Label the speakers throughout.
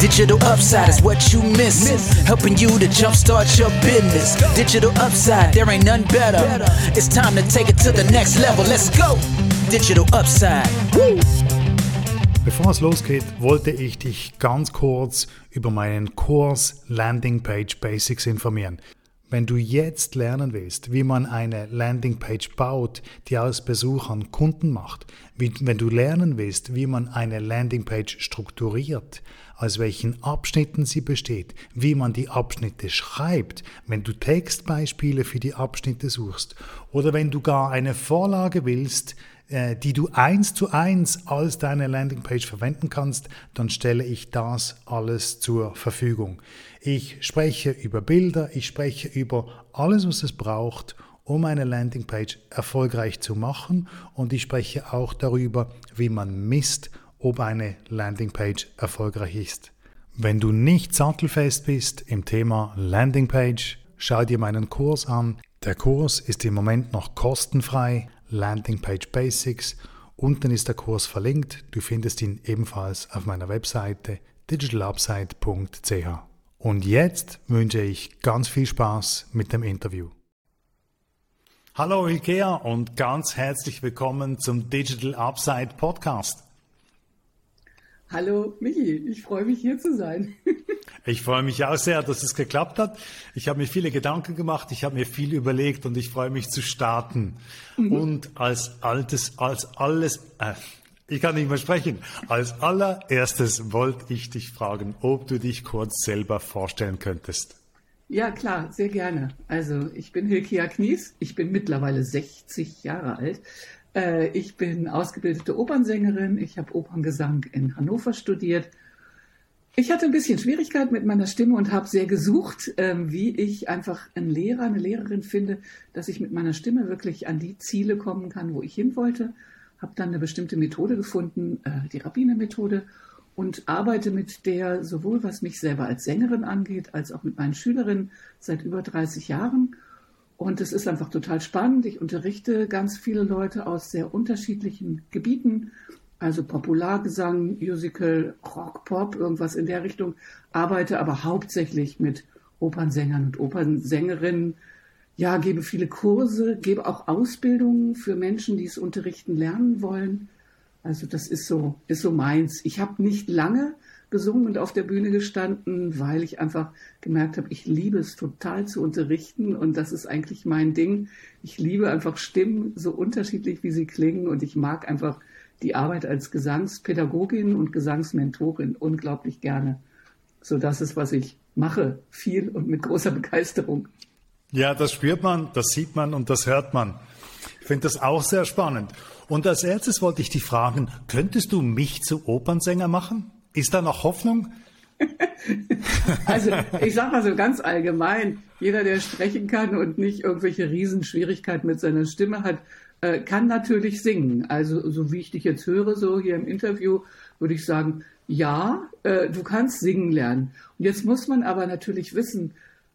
Speaker 1: Digital upside is what you miss. Helping you to jumpstart your business. Digital upside, there ain't none better. It's time to take it to the next level. Let's go. Digital upside. Woo.
Speaker 2: Bevor es losgeht, wollte ich dich ganz kurz über meinen Kurs Landingpage Basics informieren. Wenn du jetzt lernen willst, wie man eine Landingpage baut, die aus Besuchern Kunden macht, wenn du lernen willst, wie man eine Landingpage strukturiert, aus welchen Abschnitten sie besteht, wie man die Abschnitte schreibt, wenn du Textbeispiele für die Abschnitte suchst oder wenn du gar eine Vorlage willst, äh, die du eins zu eins als deine Landingpage verwenden kannst, dann stelle ich das alles zur Verfügung. Ich spreche über Bilder, ich spreche über alles, was es braucht, um eine Landingpage erfolgreich zu machen und ich spreche auch darüber, wie man misst, ob eine Landingpage erfolgreich ist. Wenn du nicht sattelfest bist im Thema Landingpage, schau dir meinen Kurs an. Der Kurs ist im Moment noch kostenfrei. Landingpage Basics. Unten ist der Kurs verlinkt. Du findest ihn ebenfalls auf meiner Webseite digitalupside.ch. Und jetzt wünsche ich ganz viel Spaß mit dem Interview. Hallo IKEA und ganz herzlich willkommen zum Digital Upside Podcast.
Speaker 3: Hallo Michi, ich freue mich hier zu sein.
Speaker 2: Ich freue mich auch sehr, dass es geklappt hat. Ich habe mir viele Gedanken gemacht, ich habe mir viel überlegt und ich freue mich zu starten. Mhm. Und als altes, als alles, äh, ich kann nicht mehr sprechen. Als allererstes wollte ich dich fragen, ob du dich kurz selber vorstellen könntest.
Speaker 3: Ja, klar, sehr gerne. Also, ich bin Hilkia Knies, ich bin mittlerweile 60 Jahre alt. Äh, ich bin ausgebildete Opernsängerin, ich habe Operngesang in Hannover studiert ich hatte ein bisschen Schwierigkeit mit meiner Stimme und habe sehr gesucht, ähm, wie ich einfach einen Lehrer, eine Lehrerin finde, dass ich mit meiner Stimme wirklich an die Ziele kommen kann, wo ich hin wollte. Habe dann eine bestimmte Methode gefunden, äh, die Rabbiner-Methode, und arbeite mit der sowohl was mich selber als Sängerin angeht, als auch mit meinen Schülerinnen seit über 30 Jahren. Und es ist einfach total spannend. Ich unterrichte ganz viele Leute aus sehr unterschiedlichen Gebieten also Populargesang, Musical, Rock, Pop, irgendwas in der Richtung, arbeite aber hauptsächlich mit Opernsängern und Opernsängerinnen. Ja, gebe viele Kurse, gebe auch Ausbildungen für Menschen, die es unterrichten lernen wollen. Also das ist so, ist so meins. Ich habe nicht lange gesungen und auf der Bühne gestanden, weil ich einfach gemerkt habe, ich liebe es total zu unterrichten und das ist eigentlich mein Ding. Ich liebe einfach Stimmen, so unterschiedlich wie sie klingen und ich mag einfach die Arbeit als Gesangspädagogin und Gesangsmentorin unglaublich gerne. So das ist, was ich mache, viel und mit großer Begeisterung.
Speaker 2: Ja, das spürt man, das sieht man und das hört man. Ich finde das auch sehr spannend. Und als erstes wollte ich dich fragen, könntest du mich zu Opernsänger machen? Ist da noch Hoffnung?
Speaker 3: also ich sage mal so ganz allgemein, jeder, der sprechen kann und nicht irgendwelche Riesenschwierigkeiten mit seiner Stimme hat, äh, kann natürlich singen. Also so wie ich dich jetzt höre, so hier im Interview, würde ich sagen, ja, äh, du kannst singen lernen. Und jetzt muss man aber natürlich wissen,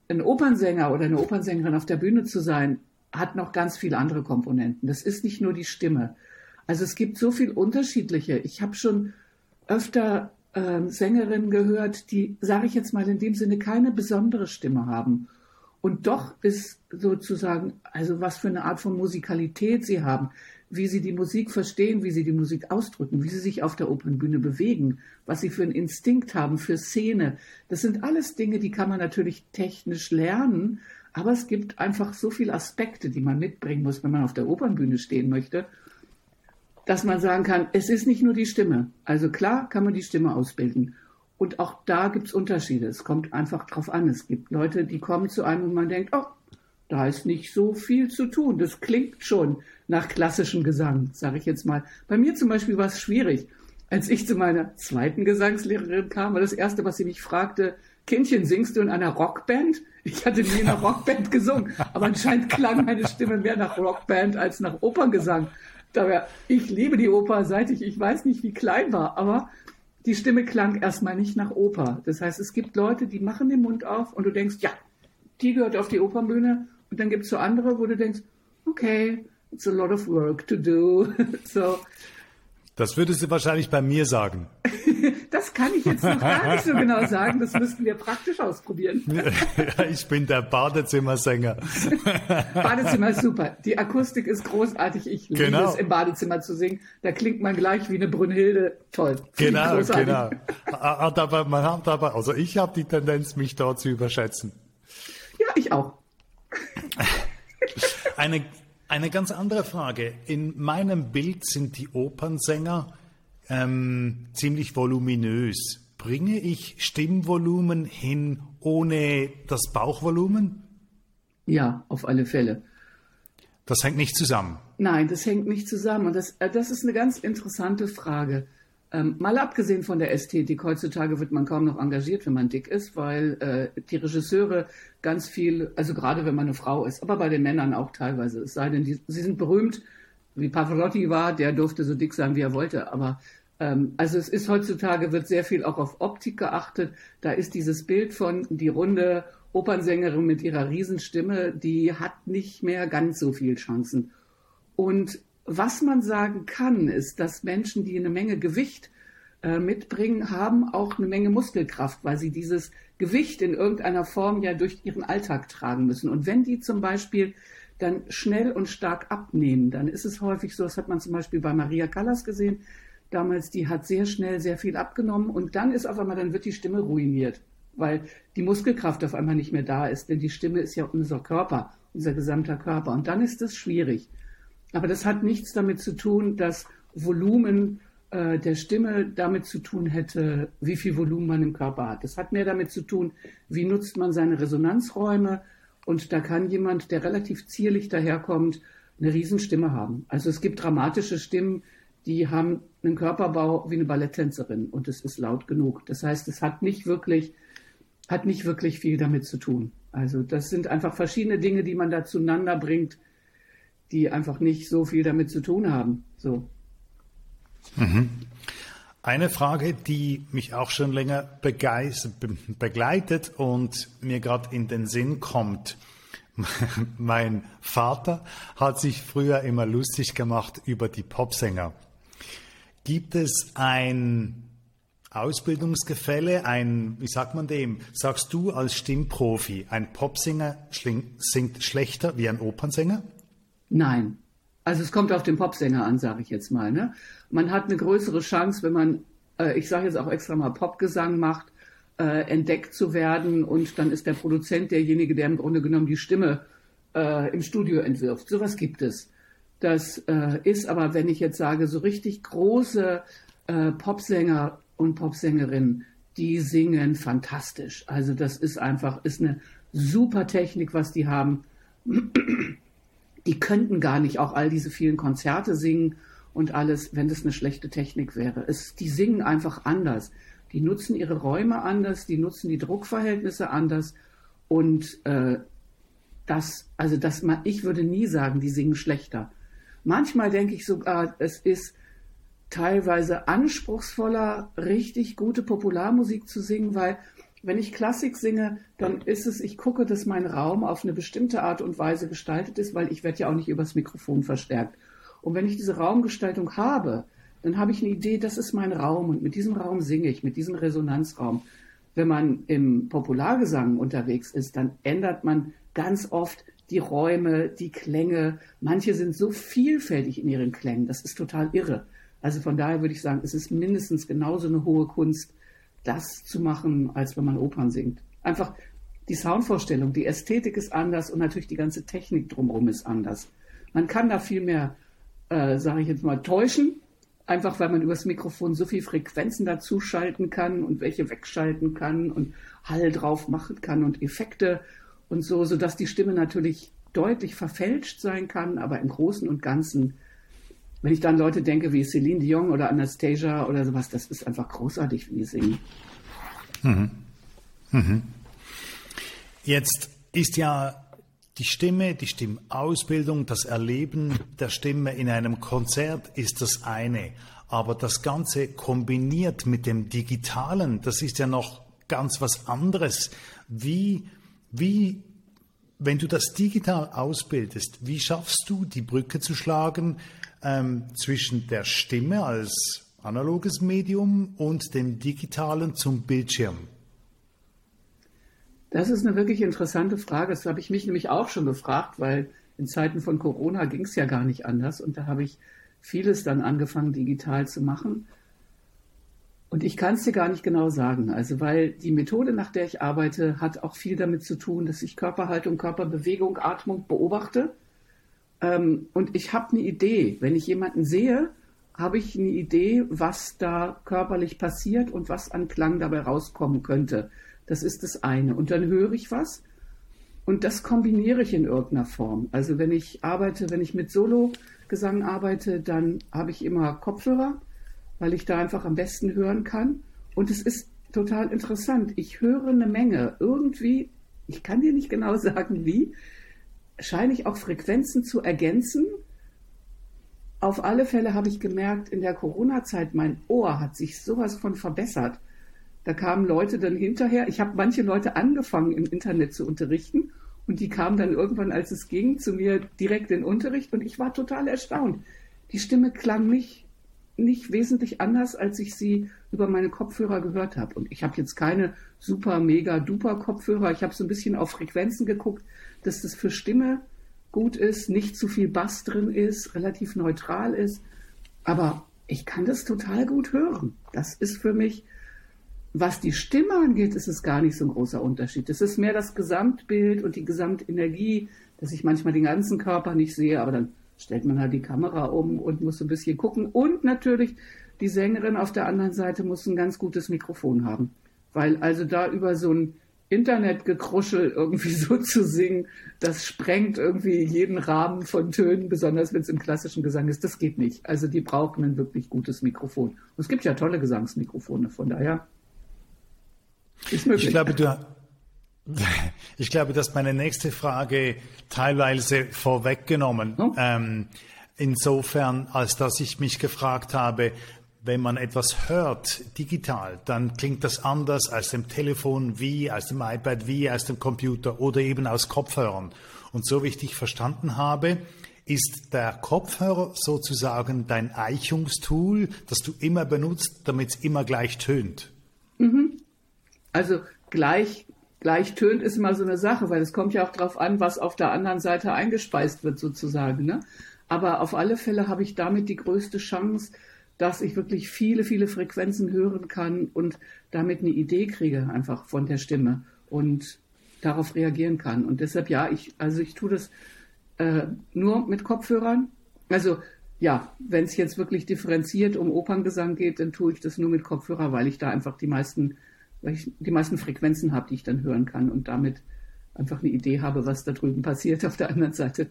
Speaker 3: ein Opernsänger oder eine Opernsängerin auf der Bühne zu sein, hat noch ganz viele andere Komponenten. Das ist nicht nur die Stimme. Also es gibt so viel unterschiedliche. Ich habe schon öfter äh, Sängerinnen gehört, die, sage ich jetzt mal in dem Sinne, keine besondere Stimme haben und doch ist sozusagen, also was für eine Art von Musikalität sie haben, wie sie die Musik verstehen, wie sie die Musik ausdrücken, wie sie sich auf der Opernbühne bewegen, was sie für einen Instinkt haben, für Szene. Das sind alles Dinge, die kann man natürlich technisch lernen, aber es gibt einfach so viele Aspekte, die man mitbringen muss, wenn man auf der Opernbühne stehen möchte, dass man sagen kann, es ist nicht nur die Stimme. Also klar kann man die Stimme ausbilden. Und auch da gibt es Unterschiede. Es kommt einfach drauf an. Es gibt Leute, die kommen zu einem und man denkt, oh, da ist nicht so viel zu tun. Das klingt schon nach klassischem Gesang, sage ich jetzt mal. Bei mir zum Beispiel war es schwierig. Als ich zu meiner zweiten Gesangslehrerin kam, war das Erste, was sie mich fragte, Kindchen, singst du in einer Rockband? Ich hatte nie in einer Rockband gesungen, aber anscheinend klang meine Stimme mehr nach Rockband als nach Operngesang. Daher, ich liebe die Oper, seit ich, ich weiß nicht, wie klein war, aber die Stimme klang erstmal nicht nach Oper. Das heißt, es gibt Leute, die machen den Mund auf und du denkst, ja, die gehört auf die Opernbühne. Und dann gibt es so andere, wo du denkst, okay, it's a lot of work to do. so.
Speaker 2: Das würde sie wahrscheinlich bei mir sagen.
Speaker 3: das kann ich jetzt noch gar nicht so genau sagen. Das müssten wir praktisch ausprobieren.
Speaker 2: Ich bin der Badezimmersänger.
Speaker 3: Badezimmer ist super. Die Akustik ist großartig. Ich liebe
Speaker 2: Genau.
Speaker 3: es, im Badezimmer zu singen. Da klingt man gleich wie eine Brünnhilde. Toll.
Speaker 2: Genau, genau. Hat aber, man hat aber, also ich habe die Tendenz, mich dort zu überschätzen.
Speaker 3: Ja, ich auch.
Speaker 2: Eine, eine ganz andere Frage. In meinem Bild sind die Opernsänger ähm, ziemlich voluminös. Bringe ich Stimmvolumen hin ohne das Bauchvolumen?
Speaker 3: Ja, auf alle Fälle.
Speaker 2: Das hängt nicht zusammen.
Speaker 3: Nein, das hängt nicht zusammen. Und das, äh, das ist eine ganz interessante Frage. Ähm, mal abgesehen von der Ästhetik, heutzutage wird man kaum noch engagiert, wenn man dick ist, weil äh, die Regisseure ganz viel, also gerade wenn man eine Frau ist, aber bei den Männern auch teilweise, es sei denn, die, sie sind berühmt, wie Pavarotti war, der durfte so dick sein, wie er wollte, aber ähm, also es ist heutzutage, wird sehr viel auch auf Optik geachtet. Da ist dieses Bild von die runde Opernsängerin mit ihrer Riesenstimme, die hat nicht mehr ganz so viel Chancen. Und was man sagen kann, ist, dass Menschen, die eine Menge Gewicht äh, mitbringen, haben auch eine Menge Muskelkraft, weil sie dieses Gewicht in irgendeiner Form ja durch ihren Alltag tragen müssen. Und wenn die zum Beispiel dann schnell und stark abnehmen, dann ist es häufig so, das hat man zum Beispiel bei Maria Callas gesehen, damals, die hat sehr schnell sehr viel abgenommen und dann ist auf einmal, dann wird die Stimme ruiniert, weil die Muskelkraft auf einmal nicht mehr da ist, denn die Stimme ist ja unser Körper, unser gesamter Körper und dann ist es schwierig. Aber das hat nichts damit zu tun, dass Volumen äh, der Stimme damit zu tun hätte, wie viel Volumen man im Körper hat. Das hat mehr damit zu tun, wie nutzt man seine Resonanzräume. Und da kann jemand, der relativ zierlich daherkommt, eine Riesenstimme haben. Also es gibt dramatische Stimmen, die haben einen Körperbau wie eine Balletttänzerin und es ist laut genug. Das heißt, es hat nicht wirklich, hat nicht wirklich viel damit zu tun. Also das sind einfach verschiedene Dinge, die man da zueinander bringt, die einfach nicht so viel damit zu tun haben. So.
Speaker 2: Eine Frage, die mich auch schon länger begleitet und mir gerade in den Sinn kommt. mein Vater hat sich früher immer lustig gemacht über die Popsänger. Gibt es ein Ausbildungsgefälle, ein, wie sagt man dem? Sagst du als Stimmprofi, ein Popsänger singt schlechter wie ein Opernsänger?
Speaker 3: Nein. Also es kommt auf den Popsänger an, sage ich jetzt mal. Ne? Man hat eine größere Chance, wenn man, äh, ich sage jetzt auch extra mal Popgesang macht, äh, entdeckt zu werden und dann ist der Produzent derjenige, der im Grunde genommen die Stimme äh, im Studio entwirft. Sowas gibt es. Das äh, ist aber, wenn ich jetzt sage, so richtig große äh, Popsänger und Popsängerinnen, die singen fantastisch. Also das ist einfach, ist eine super Technik, was die haben die könnten gar nicht auch all diese vielen Konzerte singen und alles, wenn das eine schlechte Technik wäre. Es, die singen einfach anders. Die nutzen ihre Räume anders, die nutzen die Druckverhältnisse anders und äh, das, also das, ich würde nie sagen, die singen schlechter. Manchmal denke ich sogar, es ist teilweise anspruchsvoller, richtig gute Popularmusik zu singen, weil wenn ich Klassik singe, dann ist es, ich gucke, dass mein Raum auf eine bestimmte Art und Weise gestaltet ist, weil ich werde ja auch nicht übers Mikrofon verstärkt. Und wenn ich diese Raumgestaltung habe, dann habe ich eine Idee, das ist mein Raum und mit diesem Raum singe ich, mit diesem Resonanzraum. Wenn man im Populargesang unterwegs ist, dann ändert man ganz oft die Räume, die Klänge. Manche sind so vielfältig in ihren Klängen, das ist total irre. Also von daher würde ich sagen, es ist mindestens genauso eine hohe Kunst, das zu machen, als wenn man Opern singt. Einfach die Soundvorstellung, die Ästhetik ist anders und natürlich die ganze Technik drumherum ist anders. Man kann da viel mehr, äh, sage ich jetzt mal, täuschen, einfach weil man übers Mikrofon so viel Frequenzen dazuschalten kann und welche wegschalten kann und Hall drauf machen kann und Effekte und so, sodass die Stimme natürlich deutlich verfälscht sein kann, aber im Großen und Ganzen wenn ich dann Leute denke wie Celine Dion oder Anastasia oder sowas, das ist einfach großartig, wie die singen.
Speaker 2: Jetzt ist ja die Stimme, die Stimmausbildung, das Erleben der Stimme in einem Konzert ist das eine. Aber das Ganze kombiniert mit dem Digitalen, das ist ja noch ganz was anderes. Wie, wie, wenn du das digital ausbildest, wie schaffst du die Brücke zu schlagen ähm, zwischen der Stimme als analoges Medium und dem digitalen zum Bildschirm?
Speaker 3: Das ist eine wirklich interessante Frage. Das habe ich mich nämlich auch schon gefragt, weil in Zeiten von Corona ging es ja gar nicht anders. Und da habe ich vieles dann angefangen, digital zu machen. Und ich kann es dir gar nicht genau sagen. Also, weil die Methode, nach der ich arbeite, hat auch viel damit zu tun, dass ich Körperhaltung, Körperbewegung, Atmung beobachte. Ähm, und ich habe eine Idee. Wenn ich jemanden sehe, habe ich eine Idee, was da körperlich passiert und was an Klang dabei rauskommen könnte. Das ist das eine. Und dann höre ich was und das kombiniere ich in irgendeiner Form. Also wenn ich arbeite, wenn ich mit Solo-Gesang arbeite, dann habe ich immer Kopfhörer, weil ich da einfach am besten hören kann. Und es ist total interessant. Ich höre eine Menge. Irgendwie, ich kann dir nicht genau sagen, wie, scheine ich auch Frequenzen zu ergänzen. Auf alle Fälle habe ich gemerkt, in der Corona-Zeit, mein Ohr hat sich sowas von verbessert. Da kamen Leute dann hinterher. Ich habe manche Leute angefangen im Internet zu unterrichten und die kamen dann irgendwann, als es ging, zu mir direkt in Unterricht und ich war total erstaunt. Die Stimme klang nicht, nicht wesentlich anders, als ich sie über meine Kopfhörer gehört habe. Und ich habe jetzt keine super, mega, duper Kopfhörer. Ich habe so ein bisschen auf Frequenzen geguckt, dass das für Stimme gut ist, nicht zu viel Bass drin ist, relativ neutral ist. Aber ich kann das total gut hören. Das ist für mich was die Stimme angeht, ist es gar nicht so ein großer Unterschied. Es ist mehr das Gesamtbild und die Gesamtenergie, dass ich manchmal den ganzen Körper nicht sehe, aber dann stellt man halt die Kamera um und muss ein bisschen gucken. Und natürlich, die Sängerin auf der anderen Seite muss ein ganz gutes Mikrofon haben. Weil also da über so ein Internetgekruschel irgendwie so zu singen, das sprengt irgendwie jeden Rahmen von Tönen, besonders wenn es im klassischen Gesang ist. Das geht nicht. Also die brauchen ein wirklich gutes Mikrofon. Und es gibt ja tolle Gesangsmikrofone, von daher
Speaker 2: ist möglich. Ich glaube, du, ich glaube, dass meine nächste Frage teilweise vorweggenommen. Oh. Ähm, insofern, als dass ich mich gefragt habe, wenn man etwas hört digital, dann klingt das anders als dem Telefon wie, als dem iPad wie, als dem Computer oder eben aus Kopfhörern. Und so wie ich dich verstanden habe, ist der Kopfhörer sozusagen dein Eichungstool, das du immer benutzt, damit es immer gleich tönt.
Speaker 3: Mhm. Also gleich, gleich tönt ist immer so eine Sache, weil es kommt ja auch darauf an, was auf der anderen Seite eingespeist wird sozusagen. Ne? Aber auf alle Fälle habe ich damit die größte Chance, dass ich wirklich viele, viele Frequenzen hören kann und damit eine Idee kriege einfach von der Stimme und darauf reagieren kann. Und deshalb ja, ich, also ich tue das äh, nur mit Kopfhörern. Also ja, wenn es jetzt wirklich differenziert um Operngesang geht, dann tue ich das nur mit Kopfhörer, weil ich da einfach die meisten weil ich die meisten Frequenzen habe, die ich dann hören kann und damit einfach eine Idee habe, was da drüben passiert auf der anderen Seite.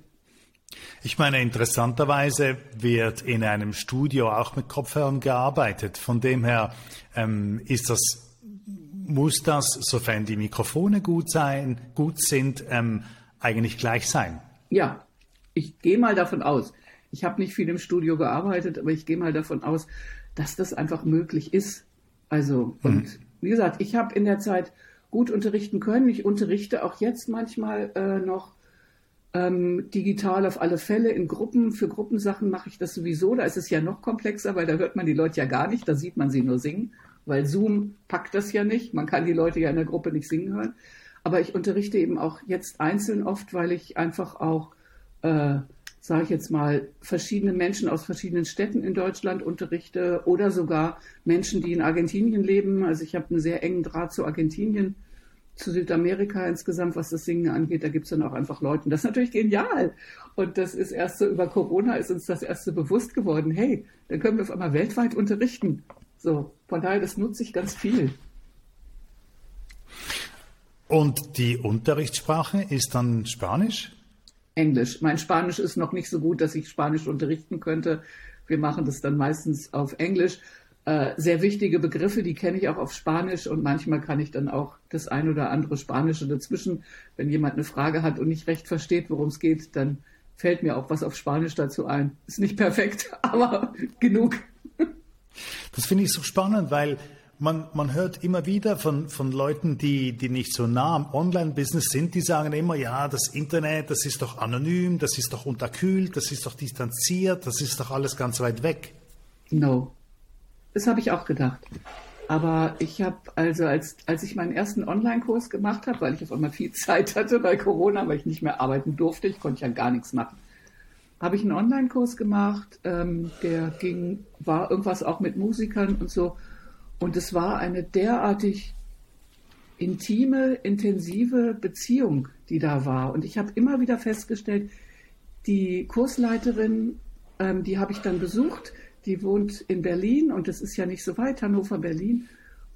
Speaker 2: Ich meine, interessanterweise wird in einem Studio auch mit Kopfhörern gearbeitet. Von dem her ähm, ist das, muss das, sofern die Mikrofone gut sein, gut sind, ähm, eigentlich gleich sein.
Speaker 3: Ja, ich gehe mal davon aus. Ich habe nicht viel im Studio gearbeitet, aber ich gehe mal davon aus, dass das einfach möglich ist. Also und mhm wie gesagt, ich habe in der Zeit gut unterrichten können. Ich unterrichte auch jetzt manchmal äh, noch ähm, digital auf alle Fälle in Gruppen. Für Gruppensachen mache ich das sowieso. Da ist es ja noch komplexer, weil da hört man die Leute ja gar nicht. Da sieht man sie nur singen, weil Zoom packt das ja nicht. Man kann die Leute ja in der Gruppe nicht singen hören. Aber ich unterrichte eben auch jetzt einzeln oft, weil ich einfach auch äh, sage ich jetzt mal, verschiedene Menschen aus verschiedenen Städten in Deutschland unterrichte oder sogar Menschen, die in Argentinien leben. Also ich habe einen sehr engen Draht zu Argentinien, zu Südamerika insgesamt, was das Singen angeht. Da gibt es dann auch einfach Leute. Das ist natürlich genial. Und das ist erst so über Corona ist uns das erst so bewusst geworden. Hey, dann können wir auf einmal weltweit unterrichten. So, von daher, das nutze ich ganz viel.
Speaker 2: Und die Unterrichtssprache ist dann Spanisch?
Speaker 3: Englisch. Mein Spanisch ist noch nicht so gut, dass ich Spanisch unterrichten könnte. Wir machen das dann meistens auf Englisch. Äh, sehr wichtige Begriffe, die kenne ich auch auf Spanisch und manchmal kann ich dann auch das ein oder andere Spanische dazwischen. Wenn jemand eine Frage hat und nicht recht versteht, worum es geht, dann fällt mir auch was auf Spanisch dazu ein. Ist nicht perfekt, aber genug.
Speaker 2: Das finde ich so spannend, weil man, man hört immer wieder von, von Leuten, die, die nicht so nah am Online-Business sind, die sagen immer, ja, das Internet, das ist doch anonym, das ist doch unterkühlt, das ist doch distanziert, das ist doch alles ganz weit weg.
Speaker 3: No. das habe ich auch gedacht. Aber ich habe also, als, als ich meinen ersten Online-Kurs gemacht habe, weil ich auf einmal viel Zeit hatte bei Corona, weil ich nicht mehr arbeiten durfte, ich konnte ja gar nichts machen, habe ich einen Online-Kurs gemacht, ähm, der ging, war irgendwas auch mit Musikern und so. Und es war eine derartig intime, intensive Beziehung, die da war. Und ich habe immer wieder festgestellt, die Kursleiterin, ähm, die habe ich dann besucht, die wohnt in Berlin und das ist ja nicht so weit, Hannover, Berlin.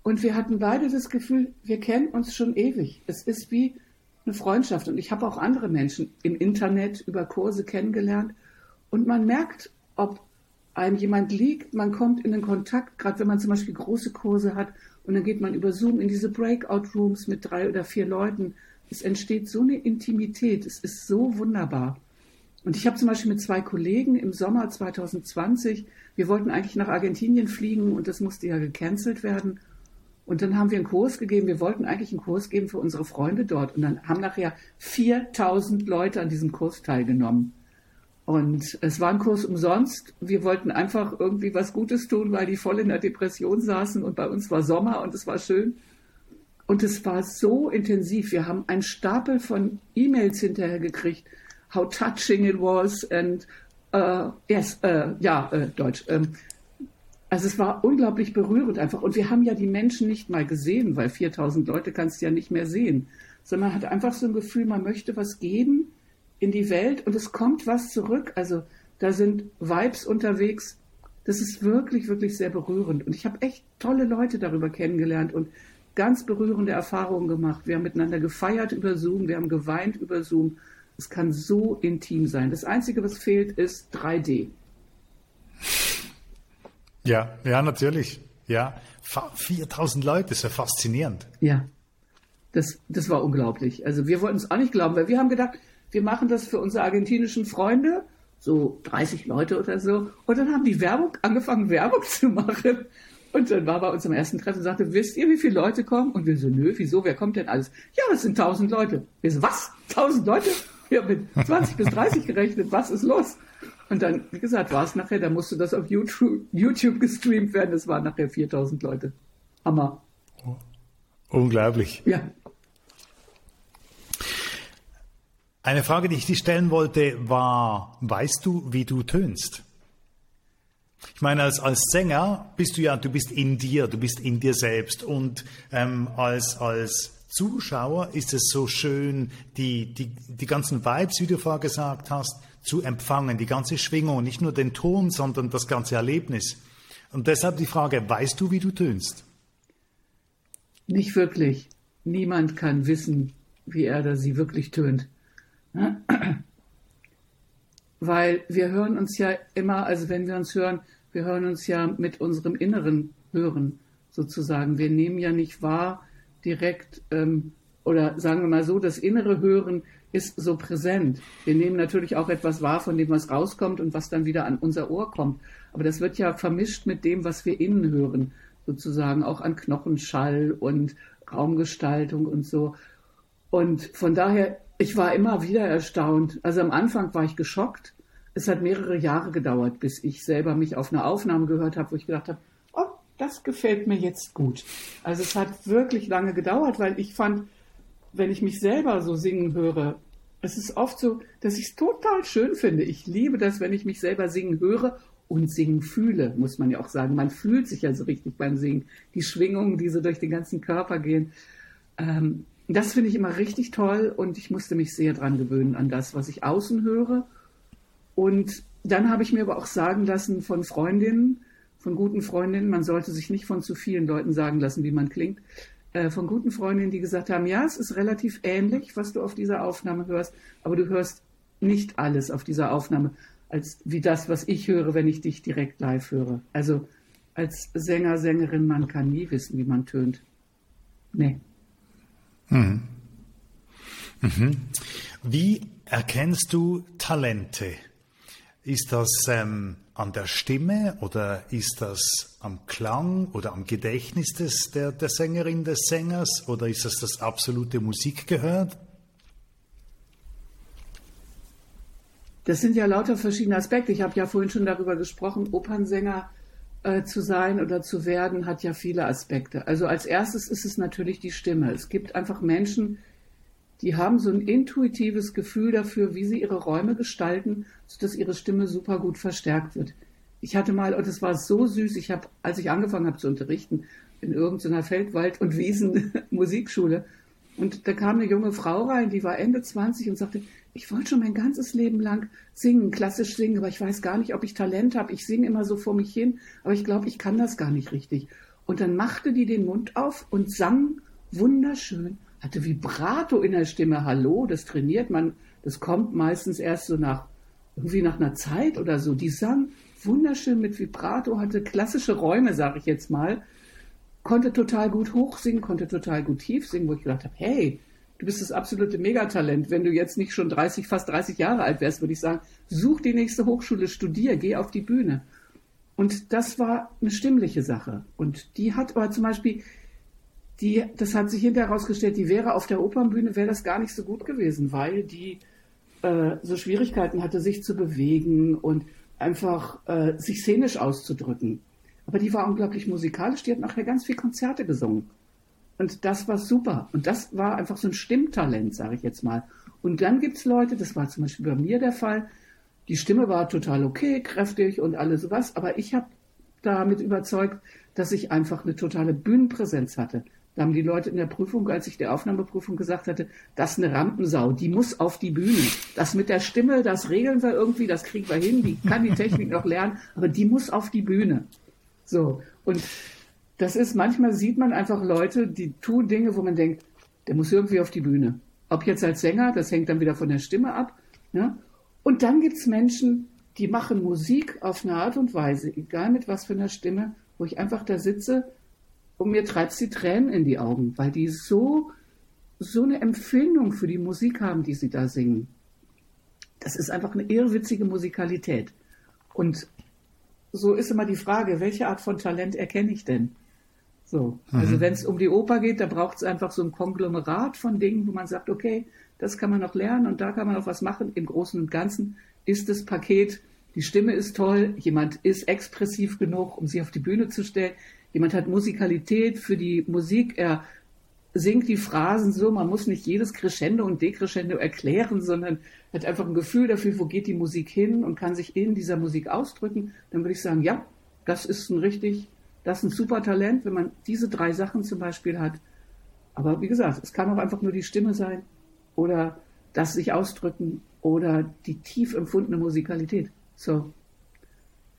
Speaker 3: Und wir hatten beide das Gefühl, wir kennen uns schon ewig. Es ist wie eine Freundschaft. Und ich habe auch andere Menschen im Internet über Kurse kennengelernt. Und man merkt, ob einem jemand liegt, man kommt in den Kontakt, gerade wenn man zum Beispiel große Kurse hat und dann geht man über Zoom in diese Breakout-Rooms mit drei oder vier Leuten. Es entsteht so eine Intimität, es ist so wunderbar. Und ich habe zum Beispiel mit zwei Kollegen im Sommer 2020, wir wollten eigentlich nach Argentinien fliegen und das musste ja gecancelt werden. Und dann haben wir einen Kurs gegeben. Wir wollten eigentlich einen Kurs geben für unsere Freunde dort. Und dann haben nachher 4000 Leute an diesem Kurs teilgenommen. Und es war ein Kurs umsonst. Wir wollten einfach irgendwie was Gutes tun, weil die voll in der Depression saßen und bei uns war Sommer und es war schön. Und es war so intensiv. Wir haben einen Stapel von E-Mails hinterher gekriegt. How touching it was and uh, yes, uh, ja, uh, Deutsch. Um, ähm, also es war unglaublich berührend einfach. Und wir haben ja die Menschen nicht mal gesehen, weil 4000 Leute kannst du ja nicht mehr sehen, sondern man hat einfach so ein Gefühl, man möchte was geben in die Welt und es kommt was zurück. Also da sind Vibes unterwegs. Das ist wirklich, wirklich sehr berührend. Und ich habe echt tolle Leute darüber kennengelernt und ganz berührende Erfahrungen gemacht. Wir haben miteinander gefeiert über Zoom, wir haben geweint über Zoom. Es kann so intim sein. Das Einzige, was fehlt, ist 3D.
Speaker 2: Ja, ja, natürlich. Ja, 4000 Leute, ist ja faszinierend.
Speaker 3: Ja, das, das war unglaublich. Also wir wollten es auch nicht glauben, weil wir haben gedacht, wir machen das für unsere argentinischen Freunde, so 30 Leute oder so. Und dann haben die Werbung, angefangen Werbung zu machen. Und dann war bei uns am ersten Treffen und sagte, wisst ihr, wie viele Leute kommen? Und wir so, nö, wieso, wer kommt denn alles? Ja, es sind 1000 Leute. Wir so, was? 1000 Leute? Wir haben mit 20 bis 30 gerechnet, was ist los? Und dann, wie gesagt, war es nachher, da musste das auf YouTube, YouTube gestreamt werden, es waren nachher 4000 Leute. Hammer.
Speaker 2: Unglaublich.
Speaker 3: Ja.
Speaker 2: Eine Frage, die ich dir stellen wollte, war, weißt du, wie du tönst? Ich meine, als, als Sänger bist du ja, du bist in dir, du bist in dir selbst. Und ähm, als, als Zuschauer ist es so schön, die, die, die ganzen Vibes, wie du vorher gesagt hast, zu empfangen, die ganze Schwingung, nicht nur den Ton, sondern das ganze Erlebnis. Und deshalb die Frage, weißt du, wie du tönst?
Speaker 3: Nicht wirklich. Niemand kann wissen, wie er oder sie wirklich tönt. Weil wir hören uns ja immer, also wenn wir uns hören, wir hören uns ja mit unserem Inneren hören, sozusagen. Wir nehmen ja nicht wahr direkt, ähm, oder sagen wir mal so, das innere Hören ist so präsent. Wir nehmen natürlich auch etwas wahr, von dem was rauskommt und was dann wieder an unser Ohr kommt. Aber das wird ja vermischt mit dem, was wir innen hören, sozusagen auch an Knochenschall und Raumgestaltung und so. Und von daher ich war immer wieder erstaunt. Also am Anfang war ich geschockt. Es hat mehrere Jahre gedauert, bis ich selber mich auf eine Aufnahme gehört habe, wo ich gedacht habe, oh, das gefällt mir jetzt gut. Also es hat wirklich lange gedauert, weil ich fand, wenn ich mich selber so singen höre, es ist oft so, dass ich es total schön finde. Ich liebe das, wenn ich mich selber singen höre und singen fühle, muss man ja auch sagen. Man fühlt sich ja so richtig beim Singen. Die Schwingungen, die so durch den ganzen Körper gehen. Ähm, das finde ich immer richtig toll und ich musste mich sehr dran gewöhnen an das, was ich außen höre. Und dann habe ich mir aber auch sagen lassen von Freundinnen, von guten Freundinnen, man sollte sich nicht von zu vielen Leuten sagen lassen, wie man klingt, äh, von guten Freundinnen, die gesagt haben, ja, es ist relativ ähnlich, was du auf dieser Aufnahme hörst, aber du hörst nicht alles auf dieser Aufnahme, als wie das, was ich höre, wenn ich dich direkt live höre. Also als Sänger, Sängerin, man kann nie wissen, wie man tönt. Nee.
Speaker 2: Mhm. Mhm. Wie erkennst du Talente? Ist das ähm, an der Stimme oder ist das am Klang oder am Gedächtnis des, der, der Sängerin, des Sängers oder ist das das absolute Musikgehör?
Speaker 3: Das sind ja lauter verschiedene Aspekte. Ich habe ja vorhin schon darüber gesprochen, Opernsänger äh, zu sein oder zu werden, hat ja viele Aspekte. Also als erstes ist es natürlich die Stimme. Es gibt einfach Menschen, die haben so ein intuitives Gefühl dafür, wie sie ihre Räume gestalten, sodass ihre Stimme super gut verstärkt wird. Ich hatte mal, und es war so süß, ich habe, als ich angefangen habe zu unterrichten, in irgendeiner Feldwald- und Wiesen-Musikschule, und da kam eine junge Frau rein, die war Ende 20 und sagte, ich wollte schon mein ganzes Leben lang singen, klassisch singen, aber ich weiß gar nicht, ob ich Talent habe. Ich singe immer so vor mich hin, aber ich glaube, ich kann das gar nicht richtig. Und dann machte die den Mund auf und sang wunderschön, hatte Vibrato in der Stimme. Hallo, das trainiert man, das kommt meistens erst so nach, irgendwie nach einer Zeit oder so. Die sang wunderschön mit Vibrato, hatte klassische Räume, sage ich jetzt mal, konnte total gut hochsingen, konnte total gut tief singen, wo ich gedacht habe, hey, du bist das absolute Megatalent. Wenn du jetzt nicht schon 30, fast 30 Jahre alt wärst, würde ich sagen, such die nächste Hochschule, studier, geh auf die Bühne. Und das war eine stimmliche Sache. Und die hat aber zum Beispiel, die, das hat sich hinterher herausgestellt, die wäre auf der Opernbühne, wäre das gar nicht so gut gewesen, weil die äh, so Schwierigkeiten hatte, sich zu bewegen und einfach äh, sich szenisch auszudrücken. Aber die war unglaublich musikalisch, die hat nachher ganz viel Konzerte gesungen. Und das war super. Und das war einfach so ein Stimmtalent, sage ich jetzt mal. Und dann gibt's Leute, das war zum Beispiel bei mir der Fall, die Stimme war total okay, kräftig und alles sowas, aber ich habe damit überzeugt, dass ich einfach eine totale Bühnenpräsenz hatte. Da haben die Leute in der Prüfung, als ich der Aufnahmeprüfung gesagt hatte, das ist eine Rampensau, die muss auf die Bühne. Das mit der Stimme, das regeln wir irgendwie, das kriegen wir hin, die kann die Technik noch lernen, aber die muss auf die Bühne. So. Und das ist, manchmal sieht man einfach Leute, die tun Dinge, wo man denkt, der muss irgendwie auf die Bühne. Ob jetzt als Sänger, das hängt dann wieder von der Stimme ab. Ne? Und dann gibt's Menschen, die machen Musik auf eine Art und Weise, egal mit was für einer Stimme, wo ich einfach da sitze und mir treibt's die Tränen in die Augen, weil die so, so eine Empfindung für die Musik haben, die sie da singen. Das ist einfach eine irrwitzige Musikalität. Und so ist immer die Frage, welche Art von Talent erkenne ich denn? So, also mhm. wenn es um die Oper geht, da braucht es einfach so ein Konglomerat von Dingen, wo man sagt, okay, das kann man noch lernen und da kann man auch was machen. Im Großen und Ganzen ist das Paket, die Stimme ist toll, jemand ist expressiv genug, um sie auf die Bühne zu stellen, jemand hat Musikalität für die Musik, er singt die Phrasen so, man muss nicht jedes Crescendo und Decrescendo erklären, sondern hat einfach ein Gefühl dafür, wo geht die Musik hin und kann sich in dieser Musik ausdrücken, dann würde ich sagen, ja, das ist ein richtig, das ist ein super Talent, wenn man diese drei Sachen zum Beispiel hat. Aber wie gesagt, es kann auch einfach nur die Stimme sein oder das sich ausdrücken oder die tief empfundene Musikalität. So.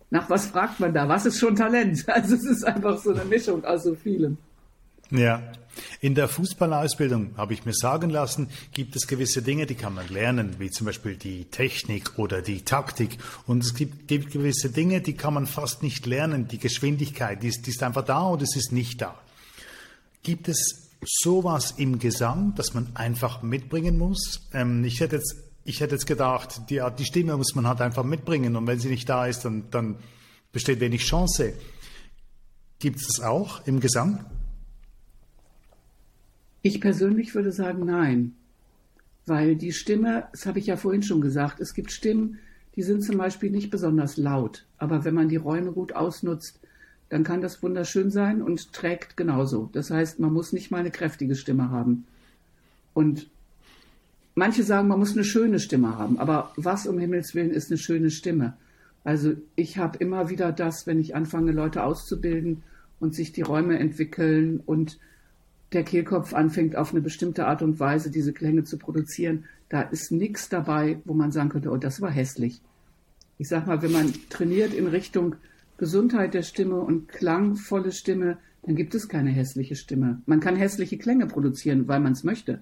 Speaker 3: Nach was fragt man da? Was ist schon Talent? Also es ist einfach so eine Mischung aus so vielem.
Speaker 2: Ja. In der Fußballausbildung habe ich mir sagen lassen, gibt es gewisse Dinge, die kann man lernen, wie zum Beispiel die Technik oder die Taktik. Und es gibt, gibt gewisse Dinge, die kann man fast nicht lernen. Die Geschwindigkeit, die ist, die ist einfach da oder es ist nicht da. Gibt es sowas im Gesang, das man einfach mitbringen muss? Ähm, ich hätte jetzt, ich hätte jetzt gedacht, die, die Stimme muss man halt einfach mitbringen und wenn sie nicht da ist, dann, dann besteht wenig Chance. Gibt es das auch im Gesang?
Speaker 3: Ich persönlich würde sagen, nein. Weil die Stimme, das habe ich ja vorhin schon gesagt, es gibt Stimmen, die sind zum Beispiel nicht besonders laut. Aber wenn man die Räume gut ausnutzt, dann kann das wunderschön sein und trägt genauso. Das heißt, man muss nicht mal eine kräftige Stimme haben. Und manche sagen, man muss eine schöne Stimme haben. Aber was um Himmels Willen ist eine schöne Stimme? Also ich habe immer wieder das, wenn ich anfange, Leute auszubilden und sich die Räume entwickeln und der Kehlkopf anfängt, auf eine bestimmte Art und Weise diese Klänge zu produzieren, da ist nichts dabei, wo man sagen könnte, oh, das war hässlich. Ich sag mal, wenn man trainiert in Richtung Gesundheit der Stimme und klangvolle Stimme, dann gibt es keine hässliche Stimme. Man kann hässliche Klänge produzieren, weil man es möchte.